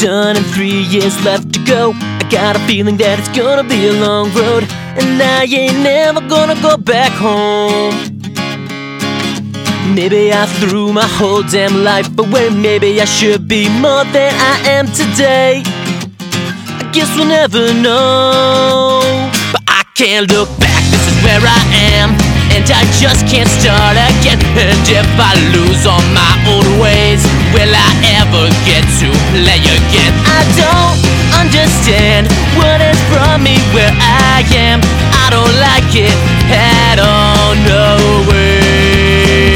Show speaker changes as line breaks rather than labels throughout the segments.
done and three years left to go. I got a feeling that it's gonna be a long road, and I ain't never gonna go back home. Maybe I threw my whole damn life away. Maybe I should be more than I am today. I guess we'll never know. But I can't look back, this is where I am. And I just can't start again. And if I lose all my understand what has brought me where I am. I don't like it at all, no way.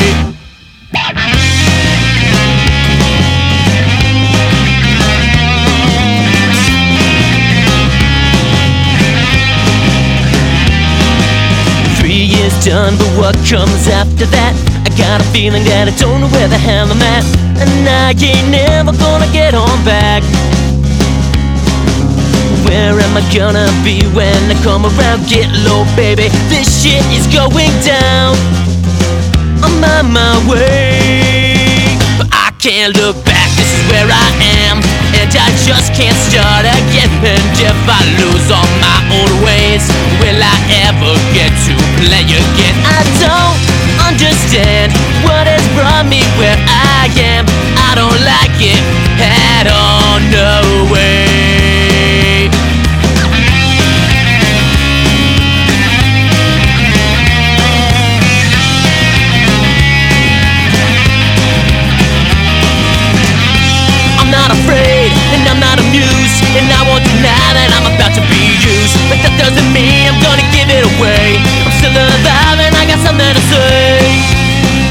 Three years done, but what comes after that? I got a feeling that I don't know where the hell I'm at, and I ain't never gonna get on back. Where am I gonna be when I come around? Get low, baby. This shit is going down. I'm on my way, but I can't look back. This is where I am, and I just can't start again. And if I lose all my old ways, will I ever get to play again? I don't understand what has brought me where I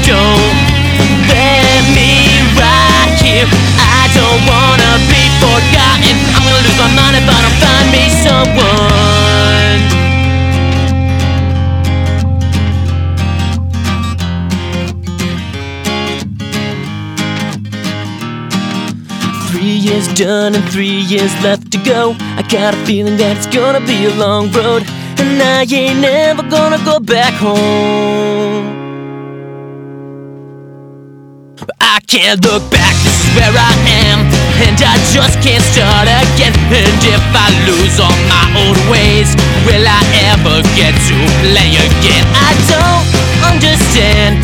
Don't me right here. I don't wanna be forgotten. I'm gonna lose my mind if I don't find me someone. Three years done and three years left to go. I got a feeling that it's gonna be a long road, and I ain't never gonna go back home. I can't look back, this is where I am, and I just can't start again. And if I lose all my old ways, will I ever get to play again? I don't understand